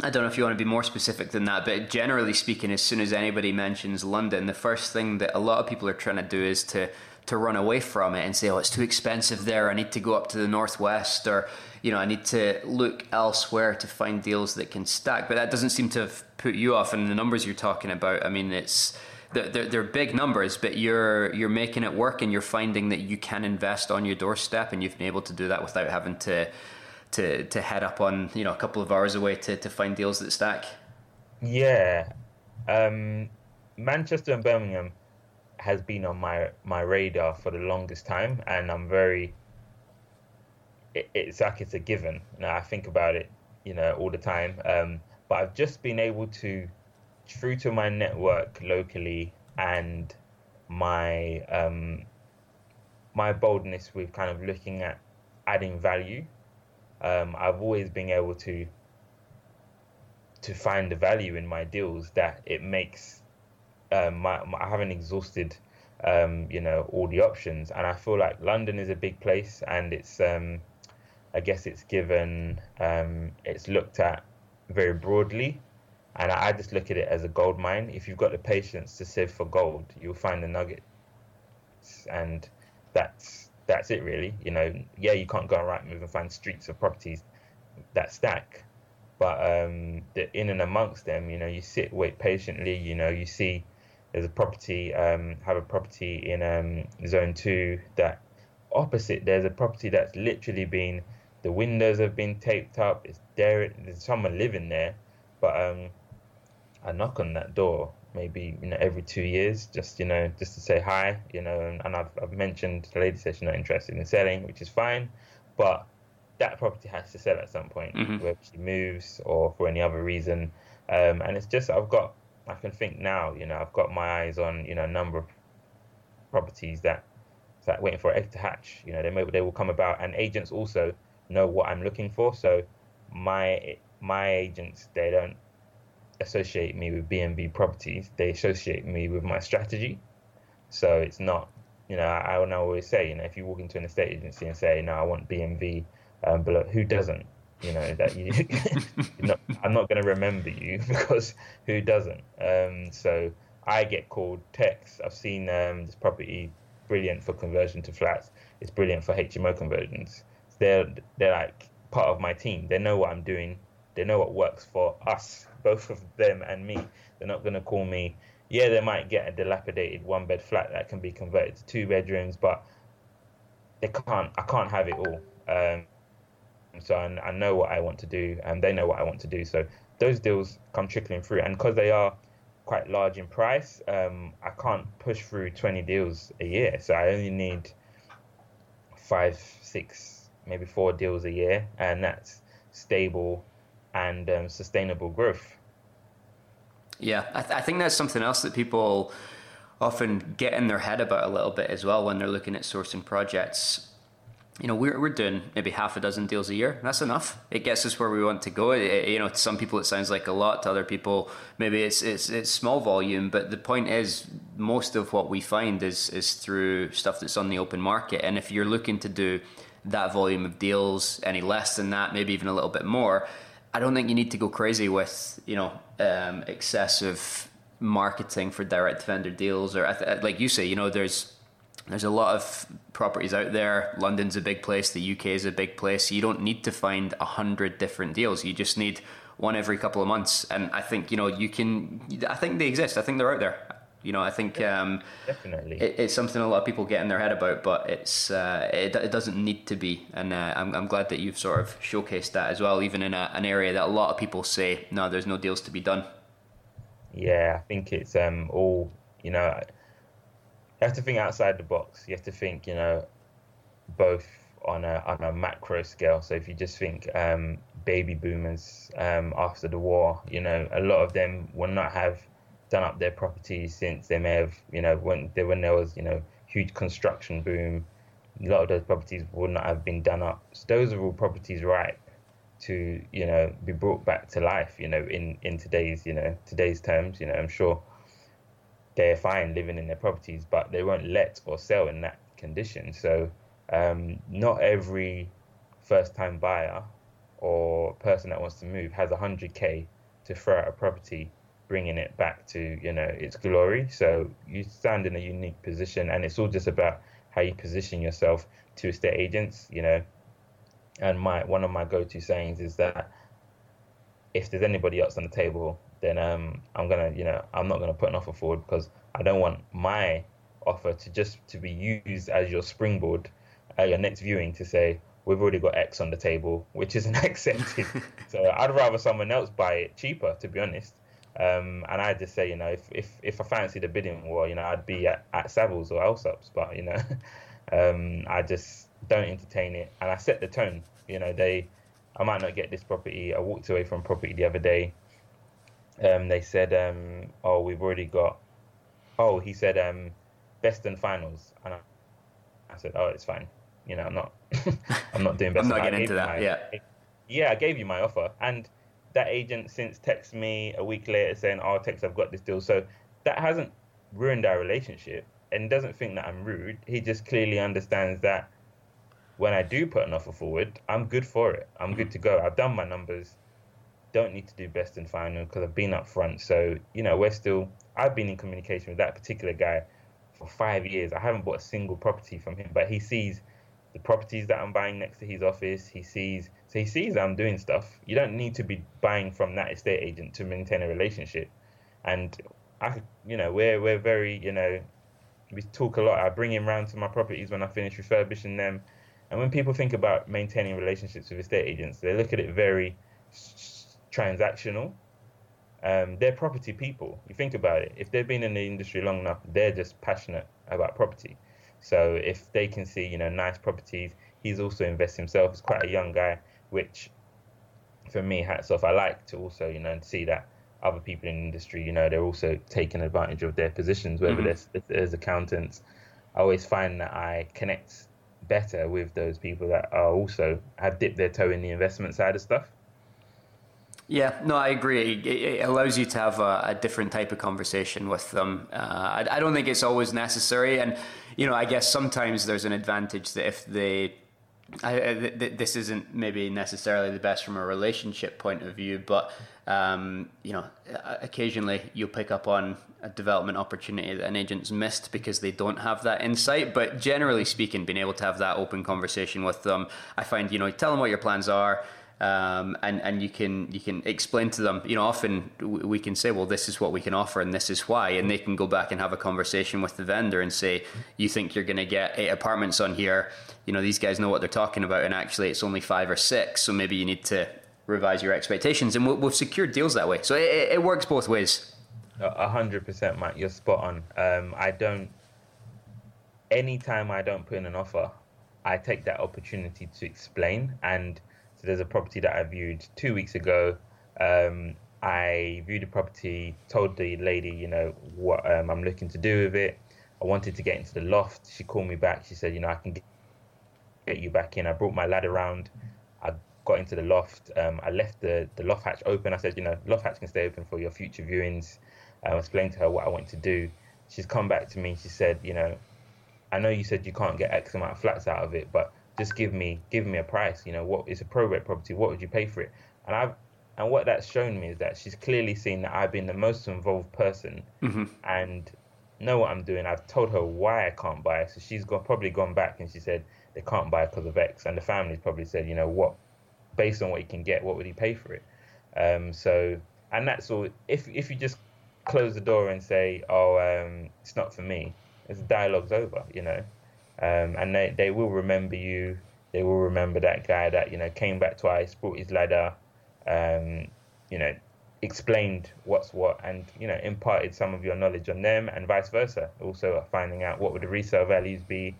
I don't know if you want to be more specific than that, but generally speaking, as soon as anybody mentions London, the first thing that a lot of people are trying to do is to to run away from it and say, "Oh, it's too expensive there. I need to go up to the northwest," or you know, I need to look elsewhere to find deals that can stack. But that doesn't seem to have put you off. And the numbers you're talking about, I mean, it's they're, they're big numbers, but you're you're making it work, and you're finding that you can invest on your doorstep, and you've been able to do that without having to to to head up on you know a couple of hours away to, to find deals that stack. Yeah, um, Manchester and Birmingham has been on my my radar for the longest time, and I'm very. It, it's like it's a given. Now I think about it, you know, all the time. Um, but I've just been able to, through to my network locally and my um, my boldness with kind of looking at adding value. Um, I've always been able to to find the value in my deals that it makes um, my, my, I haven't exhausted, um, you know, all the options, and I feel like London is a big place, and it's, um, I guess, it's given, um, it's looked at very broadly, and I, I just look at it as a gold mine. If you've got the patience to sieve for gold, you'll find the nuggets, and that's that's it really. You know, yeah, you can't go and move and find streets of properties that stack, but um, the, in and amongst them, you know, you sit, wait patiently. You know, you see there's a property, um, have a property in um, zone two that opposite there's a property that's literally been the windows have been taped up. It's there. There's someone living there, but um, I knock on that door maybe you know every two years, just you know just to say hi. You know, and, and I've I've mentioned the lady says she's not interested in selling, which is fine, but that property has to sell at some point, Mhm. whether she moves or for any other reason. Um, and it's just I've got I can think now, you know, I've got my eyes on you know a number of properties that that waiting for egg to hatch. You know, they may, they will come about, and agents also know what I'm looking for. So my my agents they don't associate me with BMV properties. They associate me with my strategy. So it's not, you know, I, I always say, you know, if you walk into an estate agency and say, no, I want BMV, um, but who doesn't? You know that you, not, I'm not going to remember you because who doesn't? Um, so I get called texts. I've seen um, this property brilliant for conversion to flats. It's brilliant for HMO conversions. They're they're like part of my team. They know what I'm doing. They know what works for us, both of them and me. They're not to call me. Yeah, they might get a dilapidated one bed flat that can be converted to two bedrooms, but they can't. I can't have it all. Um, so I, I know what I want to do, and they know what I want to do. So those deals come trickling through, and because they are quite large in price, um, I can't push through 20 deals a year. So I only need five, six, maybe four deals a year, and that's stable and um, sustainable growth. Yeah, I, th- I think that's something else that people often get in their head about a little bit as well when they're looking at sourcing projects. you know, we're, we're doing maybe half a dozen deals a year. That's enough. It gets us where we want to go. It, you know, to some people it sounds like a lot. To other people, maybe it's, it's it's small volume. But the point is, most of what we find is is through stuff that's on the open market. And if you're looking to do that volume of deals, any less than that, maybe even a little bit more, I don't think you need to go crazy with you know um, excessive marketing for direct vendor deals or like you say, you know, there's there's a lot of properties out there. London's a big place. The UK is a big place. You don't need to find a hundred different deals. You just need one every couple of months. And I think you know you can. I think they exist. I think they're out there. You know, I think um, definitely it, it's something a lot of people get in their head about, but it's uh, it, it doesn't need to be. And uh, I'm I'm glad that you've sort of showcased that as well, even in a, an area that a lot of people say no, there's no deals to be done. Yeah, I think it's um all you know you have to think outside the box. You have to think, you know, both on a on a macro scale. So if you just think um, baby boomers um, after the war, you know, a lot of them will not have done up their properties since they may have, you know, when there when there was, you know, huge construction boom. A lot of those properties would not have been done up. So those are all properties ripe to, you know, be brought back to life. You know, in in today's, you know, today's terms. You know, I'm sure they're fine living in their properties, but they won't let or sell in that condition. So um, not every first-time buyer or person that wants to move has 100k to throw at a property, bringing it back to you know its glory. So you stand in a unique position, and it's all just about how you position yourself to estate agents. You know, and my one of my go-to sayings is that if there's anybody else on the table then um, I'm gonna, you know, I'm not gonna put an offer forward because I don't want my offer to just to be used as your springboard at your next viewing to say we've already got X on the table, which isn't accepted. so I'd rather someone else buy it cheaper, to be honest. Um, and I just say, you know, if, if if I fancy the bidding war, you know, I'd be at, at Savills or Allsops, but you know, um, I just don't entertain it, and I set the tone. You know, they, I might not get this property. I walked away from property the other day um, they said, um, "Oh, we've already got." Oh, he said, um, "Best and finals," and I, I said, "Oh, it's fine. You know, I'm not, I'm not doing best." I'm not getting into that. My, yeah. Yeah, I gave you my offer, and that agent since texted me a week later saying, "Oh, Tex, I've got this deal." So that hasn't ruined our relationship, and doesn't think that I'm rude. He just clearly understands that when I do put an offer forward, I'm good for it. I'm good mm. to go. I've done my numbers don't need to do best and final because I've been up front. So, you know, we're still, I've been in communication with that particular guy for five years. I haven't bought a single property from him, but he sees the properties that I'm buying next to his office. He sees, so he sees I'm doing stuff. You don't need to be buying from that estate agent to maintain a relationship. And I, you know, we're, we're very, you know, we talk a lot. I bring him round to my properties when I finish refurbishing them. And when people think about maintaining relationships with estate agents, they look at it very transactional. Um, they're property people. You think about it. If they've been in the industry long enough, they're just passionate about property. So if they can see, you know, nice properties, he's also invests himself. He's quite a young guy, which for me, hats off. I like to also, you know, see that other people in the industry, you know, they're also taking advantage of their positions, whether mm-hmm. as accountants. I always find that I connect better with those people that are also have dipped their toe in the investment side of stuff. Yeah, no, I agree. It, allows you to have a, a, different type of conversation with them. Uh, I, I, don't think it's always necessary, and you know, I guess sometimes there's an advantage that if they, I, this isn't maybe necessarily the best from a relationship point of view, but um, you know, occasionally you'll pick up on a development opportunity that an agent's missed because they don't have that insight. But generally speaking, being able to have that open conversation with them, I find you know, tell them what your plans are um, and and you can you can explain to them. You know, often we can say, well, this is what we can offer, and this is why, and they can go back and have a conversation with the vendor and say, you think you're going to get eight apartments on here? You know, these guys know what they're talking about, and actually, it's only five or six. So maybe you need to revise your expectations, and we've secured deals that way. So it, it works both ways. A hundred percent, Matt. You're spot on. Um, I don't. Anytime I don't put in an offer, I take that opportunity to explain and so there's a property that I viewed two weeks ago. Um, I viewed the property, told the lady, you know, what um, I'm looking to do with it. I wanted to get into the loft. She called me back. She said, you know, I can get you back in. I brought my lad around. I got into the loft. Um, I left the, the loft hatch open. I said, you know, loft hatch can stay open for your future viewings. I explained to her what I want to do. She's come back to me. She said, you know, I know you said you can't get X amount of flats out of it, but just give me give me a price. You know, what is a probate property? What would you pay for it? And I've and what that's shown me is that she's clearly seen that I've been the most involved person mm-hmm. and know what I'm doing. I've told her why I can't buy. So she's got, probably gone back and she said they can't buy because of X. And the family's probably said, you know, what, based on what he can get, what would he pay for it? Um, so, and that's all. If if you just close the door and say, oh, um, it's not for me, the dialogue's over, you know. Um, and they, they will remember you. They will remember that guy that, you know, came back twice, brought his ladder, um, you know, explained what's what and, you know, imparted some of your knowledge on them and vice versa. Also finding out what would the resale values be.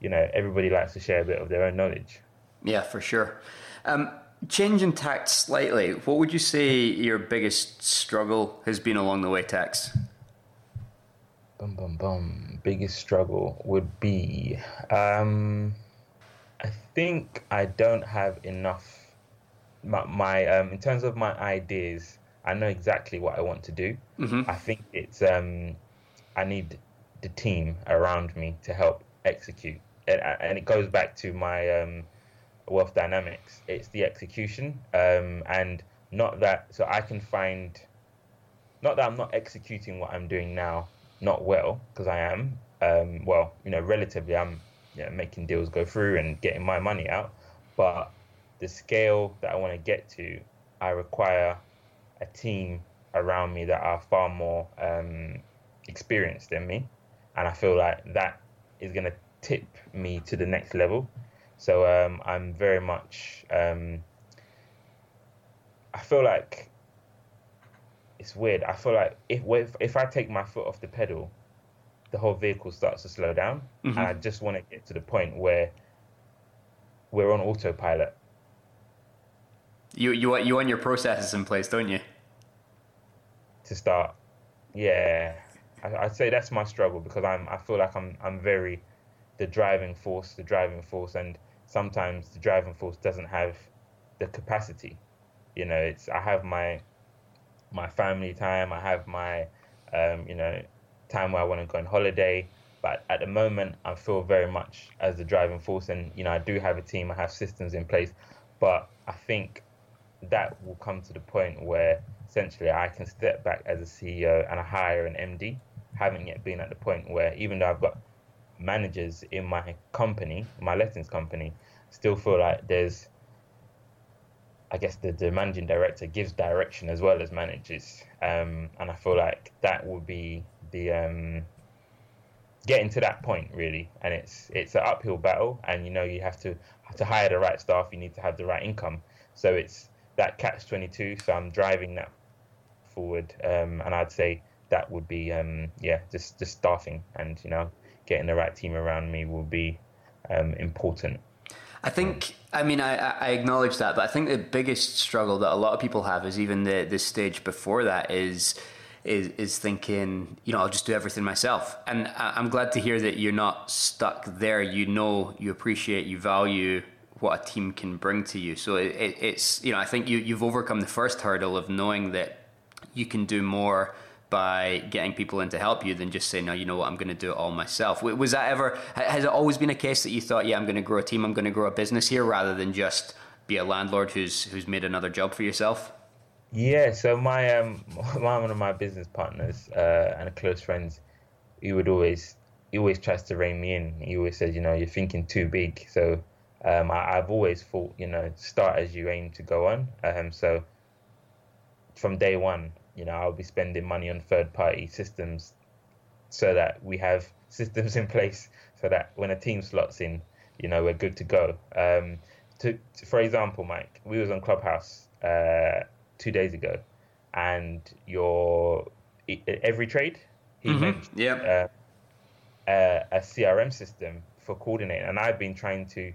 You know, everybody likes to share a bit of their own knowledge. Yeah, for sure. Um, changing tax slightly, what would you say your biggest struggle has been along the way, Tex? Bum, bum, bum. Biggest struggle would be um, I think I don't have enough my, my um, in terms of my ideas, I know exactly what I want to do. Mm-hmm. I think it's um, I need the team around me to help execute, and, and it goes back to my um, wealth dynamics. It's the execution, um, and not that so I can find, not that I'm not executing what I'm doing now not well because I am. Um, well, you know, relatively, I'm you know, making deals go through and getting my money out, but the scale that I want to get to, I require a team around me that are far more um, experienced than me, and I feel like that is going to tip me to the next level. So um, I'm very much. Um, I feel like it's weird. I feel like if if I take my foot off the pedal, the whole vehicle starts to slow down, mm-hmm. and I just want to get to the point where we're on autopilot you you want you want your processes in place, don't you? To start, yeah, I, I'd say that's my struggle because I'm I feel like I'm I'm very the driving force, the driving force, and sometimes the driving force doesn't have the capacity. You know, it's I have my my family time, I have my um, you know time where I want to go on holiday. But at the moment, I feel very much as the driving force, and you know I do have a team, I have systems in place, but I think that will come to the point where essentially I can step back as a CEO and I hire an MD. Haven't yet been at the point where even though I've got managers in my company, my lettings company, still feel like there's I guess the, the managing director gives direction as well as manages. Um, and I feel like that will be the um, getting to that point really. And it's it's an uphill battle and you know you have to to hire the right staff, you need to have the right income. So it's that catch 22 so i'm driving that forward um, and i'd say that would be um, yeah just just starting and you know getting the right team around me will be um, important I think, I mean, I, I acknowledge that, but I think the biggest struggle that a lot of people have is even the, the stage before that is, is, is thinking, you know, I'll just do everything myself. And I'm glad to hear that you're not stuck there. You know, you appreciate, you value what a team can bring to you. So it, it, it's you know I think you you've overcome the first hurdle of knowing that you can do more by getting people in to help you than just saying, no, you know what, I'm going to do it all myself. Was that ever, has it always been a case that you thought, yeah, I'm going to grow a team, I'm going to grow a business here rather than just be a landlord who's, who's made another job for yourself? Yeah, so my, um, my one of my business partners uh, and close friends, he would always, he always tries to rein me in. He always says, you know, you're thinking too big. So um, I, have always thought, you know, start as you aim to go on. Um, so from day one, you know, I'll be spending money on third party systems so that we have systems in place so that when a team slots in, you know, we're good to go. Um, to, to, for example, Mike, we was on Clubhouse uh, two days ago, and your every trade he mm-hmm. mentioned yep. uh, uh, a CRM system for coordinating, and I've been trying to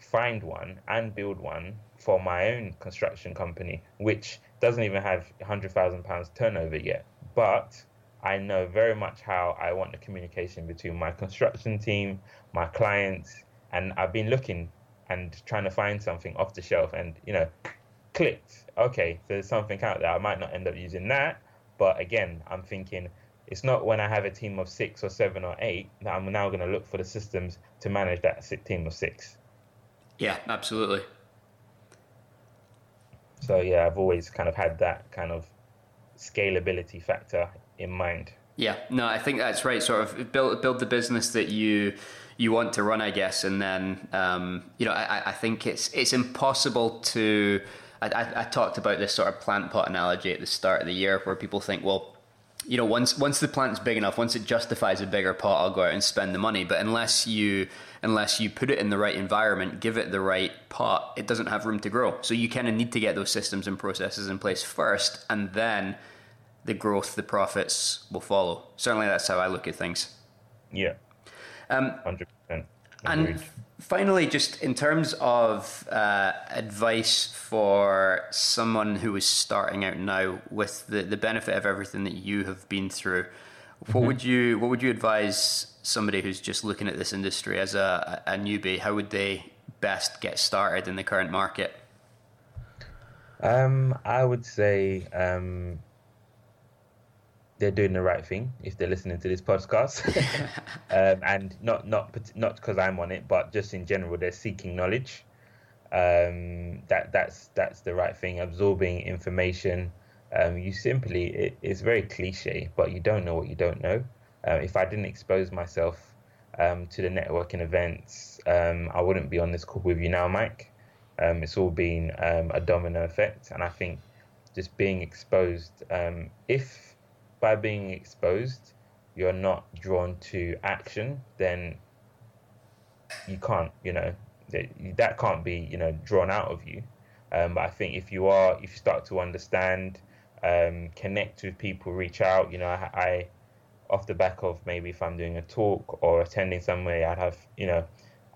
find one and build one for my own construction company, which doesn't even have £100,000 turnover yet. But I know very much how I want the communication between my construction team, my clients, and I've been looking and trying to find something off the shelf, and you know, clicked. Okay, so there's something out there. I might not end up using that, but again, I'm thinking it's not when I have a team of six or seven or eight that I'm now going to look for the systems to manage that team of six. Yeah, absolutely. So yeah, I've always kind of had that kind of scalability factor in mind. Yeah, no, I think that's right. Sort of build build the business that you you want to run, I guess, and then um, you know I, I think it's it's impossible to. I, I, I talked about this sort of plant pot analogy at the start of the year, where people think, well, you know, once once the plant's big enough, once it justifies a bigger pot, I'll go out and spend the money. But unless you unless you put it in the right environment, give it the right pot, it doesn't have room to grow. So you kind of need to get those systems and processes in place first, and then the growth, the profits will follow. Certainly, that's how I look at things. Yeah, um, hundred percent. And finally, just in terms of uh, advice for someone who is starting out now, with the, the benefit of everything that you have been through, what mm-hmm. would you what would you advise somebody who's just looking at this industry as a, a newbie? How would they best get started in the current market? Um, I would say um, they're doing the right thing if they're listening to this podcast, um, and not not not because I'm on it, but just in general, they're seeking knowledge. Um, that that's that's the right thing. Absorbing information. Um, you simply it, it's very cliche, but you don't know what you don't know. Uh, if I didn't expose myself um, to the networking events, um, I wouldn't be on this call with you now, Mike. Um, it's all been a domino effect, and I think just being exposed, if by being exposed, you're not drawn to action, then you can't, you know, that, can't be, you know, drawn out of you. Um, but I think if you are, if you start to understand, um, connect with people, reach out, you know, I, I, off the back of maybe if I'm doing a talk or attending somewhere, I'd have, you know,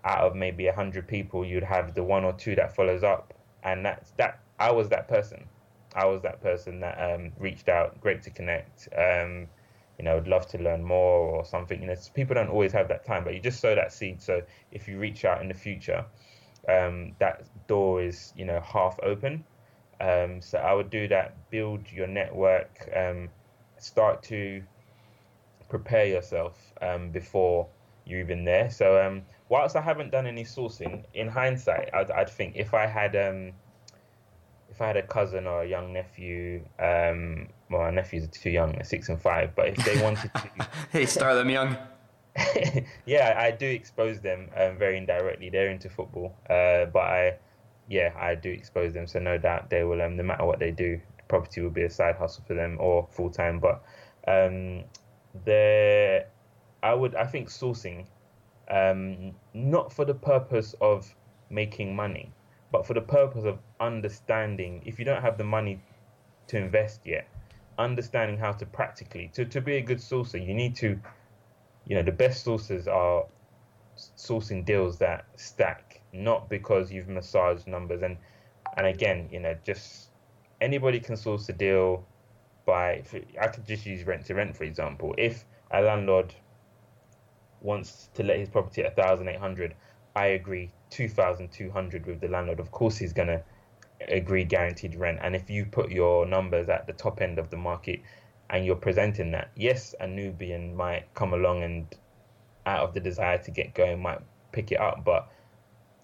out of maybe a hundred people, you'd have the one or two that follows up, and that's that. I was that person. I was that person that um, reached out. Great to connect. Um, you know, would love to learn more or something. You know, people don't always have that time, but you just sow that seed. So if you reach out in the future, um, that door is you know half open. Um, so I would do that. Build your network. Um, start to prepare yourself um, before you're even there. So whilst I haven't done any sourcing, in hindsight, I'd, I'd think if I had if I had a cousin or a young nephew, um, well, our nephews are too young, six and five, but if they wanted to, hey, start them young. yeah, I do expose them um, very indirectly. They're into football, uh, but I, yeah, I do expose them. So no doubt they will. Um, no matter what they do, property will be a side hustle for them or full time. But um, there, I would, I think sourcing, um, not for the purpose of making money, but for the purpose of understanding, if you don't have the money to invest yet, understanding how to practically to, to be a good sourcer, you need to, you know, the best sources are sourcing deals that stack, not because you've massaged numbers and and again, you know, just anybody can source a deal by I could just use rent to rent for example. If a landlord wants to let his property at 1800 I agree 2,200 with the landlord. Of course, he's going to agree guaranteed rent. And if you put your numbers at the top end of the market and you're presenting that, yes, a Nubian might come along and out of the desire to get going might pick it up, but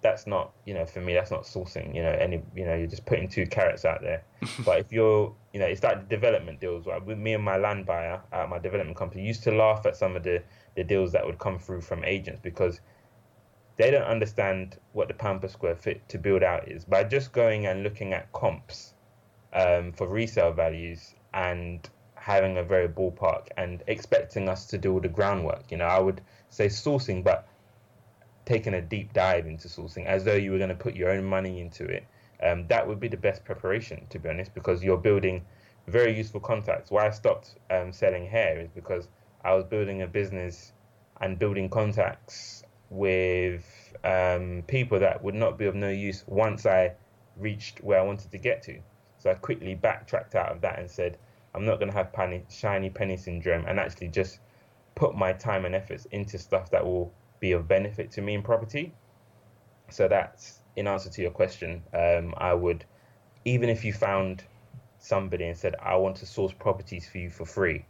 that's not, you know, for me, that's not sourcing. You know, any, you know, you're just putting two carrots out there. but if you're, you know, it's like the development deals. Right? With me and my land buyer at my development company used to laugh at some of the the deals that would come through from agents because they don't understand what the pound per square foot to build out is. By just going and looking at comps um, for resale values and having a very ballpark and expecting us to do all the groundwork, you know, I would say sourcing, but taking a deep dive into sourcing as though you were going to put your own money into it. Um, that would be the best preparation, to be honest, because you're building very useful contacts. Why I stopped um, selling hair is because I was building a business and building contacts with um, people that would not be of no use once I reached where I wanted to get to. So I quickly backtracked out of that and said, I'm not going to have penny, shiny penny syndrome and actually just put my time and efforts into stuff that will be of benefit to me in property. So that's in answer to your question. Um, I would, even if you found somebody and said, "I want to source properties for you for free,"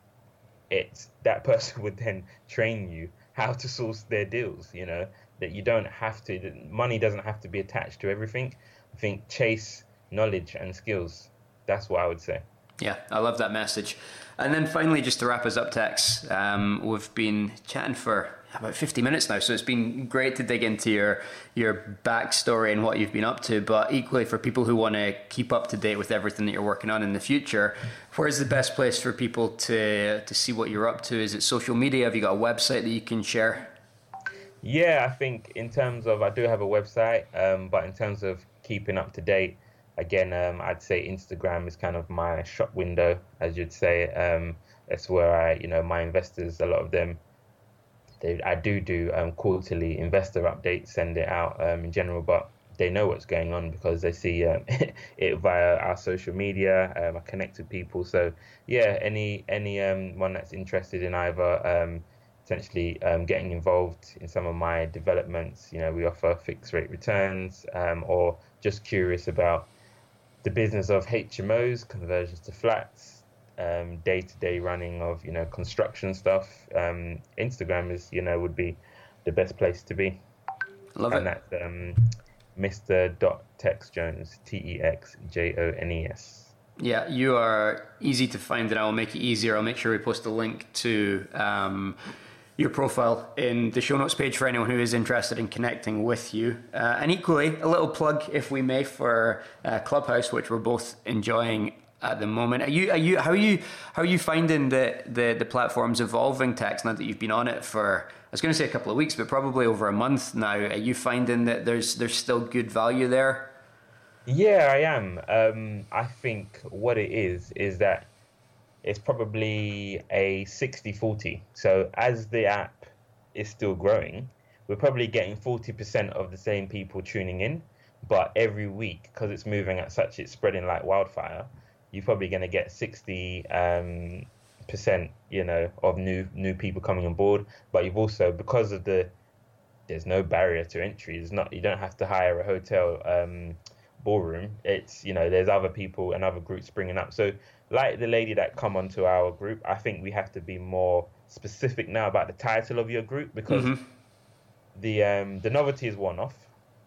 it's that person would then train you how to source their deals. You know that you don't have to. Money doesn't have to be attached to everything. I think chase knowledge and skills. That's what I would say. Yeah, I love that message. And then finally, just to wrap us up, Tex, um, we've been chatting for about 50 minutes now, so it's been great to dig into your your backstory and what you've been up to. But equally, for people who want to keep up to date with everything that you're working on in the future, where's the best place for people to to see what you're up to? Is it social media? Have you got a website that you can share? Yeah, I think in terms of I do have a website, um, but in terms of keeping up to date again, um, I'd say Instagram is kind of my shop window, as you'd say. Um, that's where I, you know, my investors, a lot of them, they, I do do um, quarterly investor updates, send it out um, in general, but they know what's going on because they see um, it via our social media. Um, I connect with people, so yeah, any any um, one that's interested in either um, potentially um, getting involved in some of my developments, you know, we offer fixed rate returns, um, or just curious about the business of HMOs, conversions to flats, day to day running of you know construction stuff. Um, Instagram is you know would be the best place to be. Love and it. that's um, Mr. Dot Tex Jones, T E X J O N E S. Yeah, you are easy to find, and I will make it easier. I'll make sure we post a link to um, your profile in the show notes page for anyone who is interested in connecting with you. Uh, and equally, a little plug, if we may, for uh, Clubhouse, which we're both enjoying at the moment. Are you, are you, how are you, how are you finding the, the, the platforms evolving, Tex, now that you've been on it for, was going to say a couple of weeks, but probably over a month now? Are you finding that there's, there's still good value there? Yeah, I am. Um, I think what it is, is that it's probably a 60 40. So as the app is still growing, we're probably getting 40% of the same people tuning in. But every week, because it's moving at such, it's spreading like wildfire, you're probably going to get 60 um, percent, you know, of new new people coming on board. But you've also, because of the, there's no barrier to entry. There's not, you don't have to hire a hotel um, ballroom. It's, you know, there's other people and other groups springing up. So like the lady that come onto our group, I think we have to be more specific now about the title of your group because mm-hmm. the um, the novelty is one off,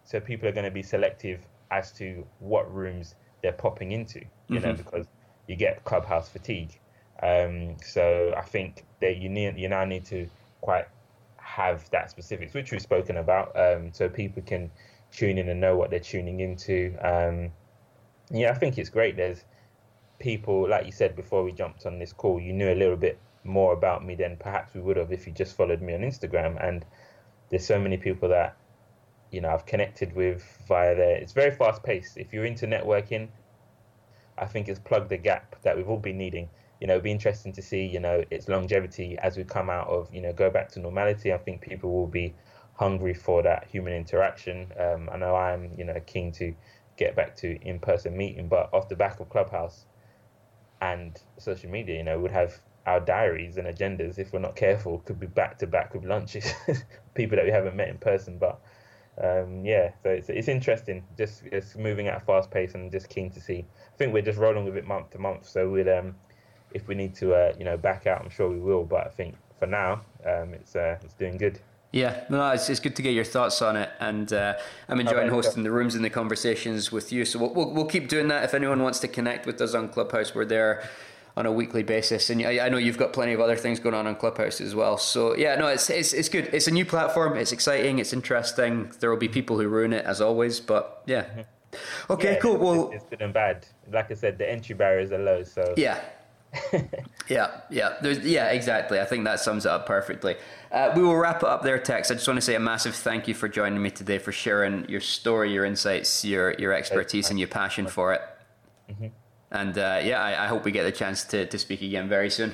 so people are going to be selective as to what rooms they're popping into, you mm-hmm. know, because you get clubhouse fatigue. Um, so I think that you need you now need to quite have that specifics, which we've spoken about, um, so people can tune in and know what they're tuning into. Um, yeah, I think it's great. There's people, like you said before we jumped on this call, you knew a little bit more about me than perhaps we would have if you just followed me on Instagram. And there's so many people that, you know, I've connected with via there. It's very fast paced. If you're into networking, I think it's plugged the gap that we've all been needing. You know, it'd be interesting to see, you know, its longevity as we come out of, you know, go back to normality. I think people will be hungry for that human interaction. Um, I know I'm, you know, keen to get back to in-person meeting, but off the back of Clubhouse, and social media, you know, would have our diaries and agendas, if we're not careful, could be back to back with lunches, people that we haven't met in person. But um, yeah, so it's, it's interesting, just it's moving at a fast pace and just keen to see. I think we're just rolling with it month to month. So we'll, um, if we need to, uh, you know, back out, I'm sure we will. But I think for now, um, it's uh, it's doing good. Yeah, no, it's, it's good to get your thoughts on it, and uh, I'm enjoying hosting the rooms and the conversations with you. So we'll, we'll, we'll keep doing that. If anyone wants to connect with us on Clubhouse, we're there on a weekly basis, and I, I know you've got plenty of other things going on on Clubhouse as well. So yeah, no, it's, it's it's good. It's a new platform. It's exciting. It's interesting. There will be people who ruin it as always, but yeah. Mm-hmm. Okay, yeah, cool. Well, it's good and bad. Like I said, the entry barriers are low, so yeah, yeah, yeah, There's, yeah, exactly. I think that sums it up perfectly. Uh, we will wrap it up there, Tex. I just want to say a massive thank you for joining me today, for sharing your story, your insights, your your expertise, and your passion for it. Mm-hmm. And uh, yeah, I, I, hope we get the chance to, to speak again very soon.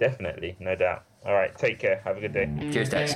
Definitely, no doubt. All right, take care. Have a good day. Cheers, Tex.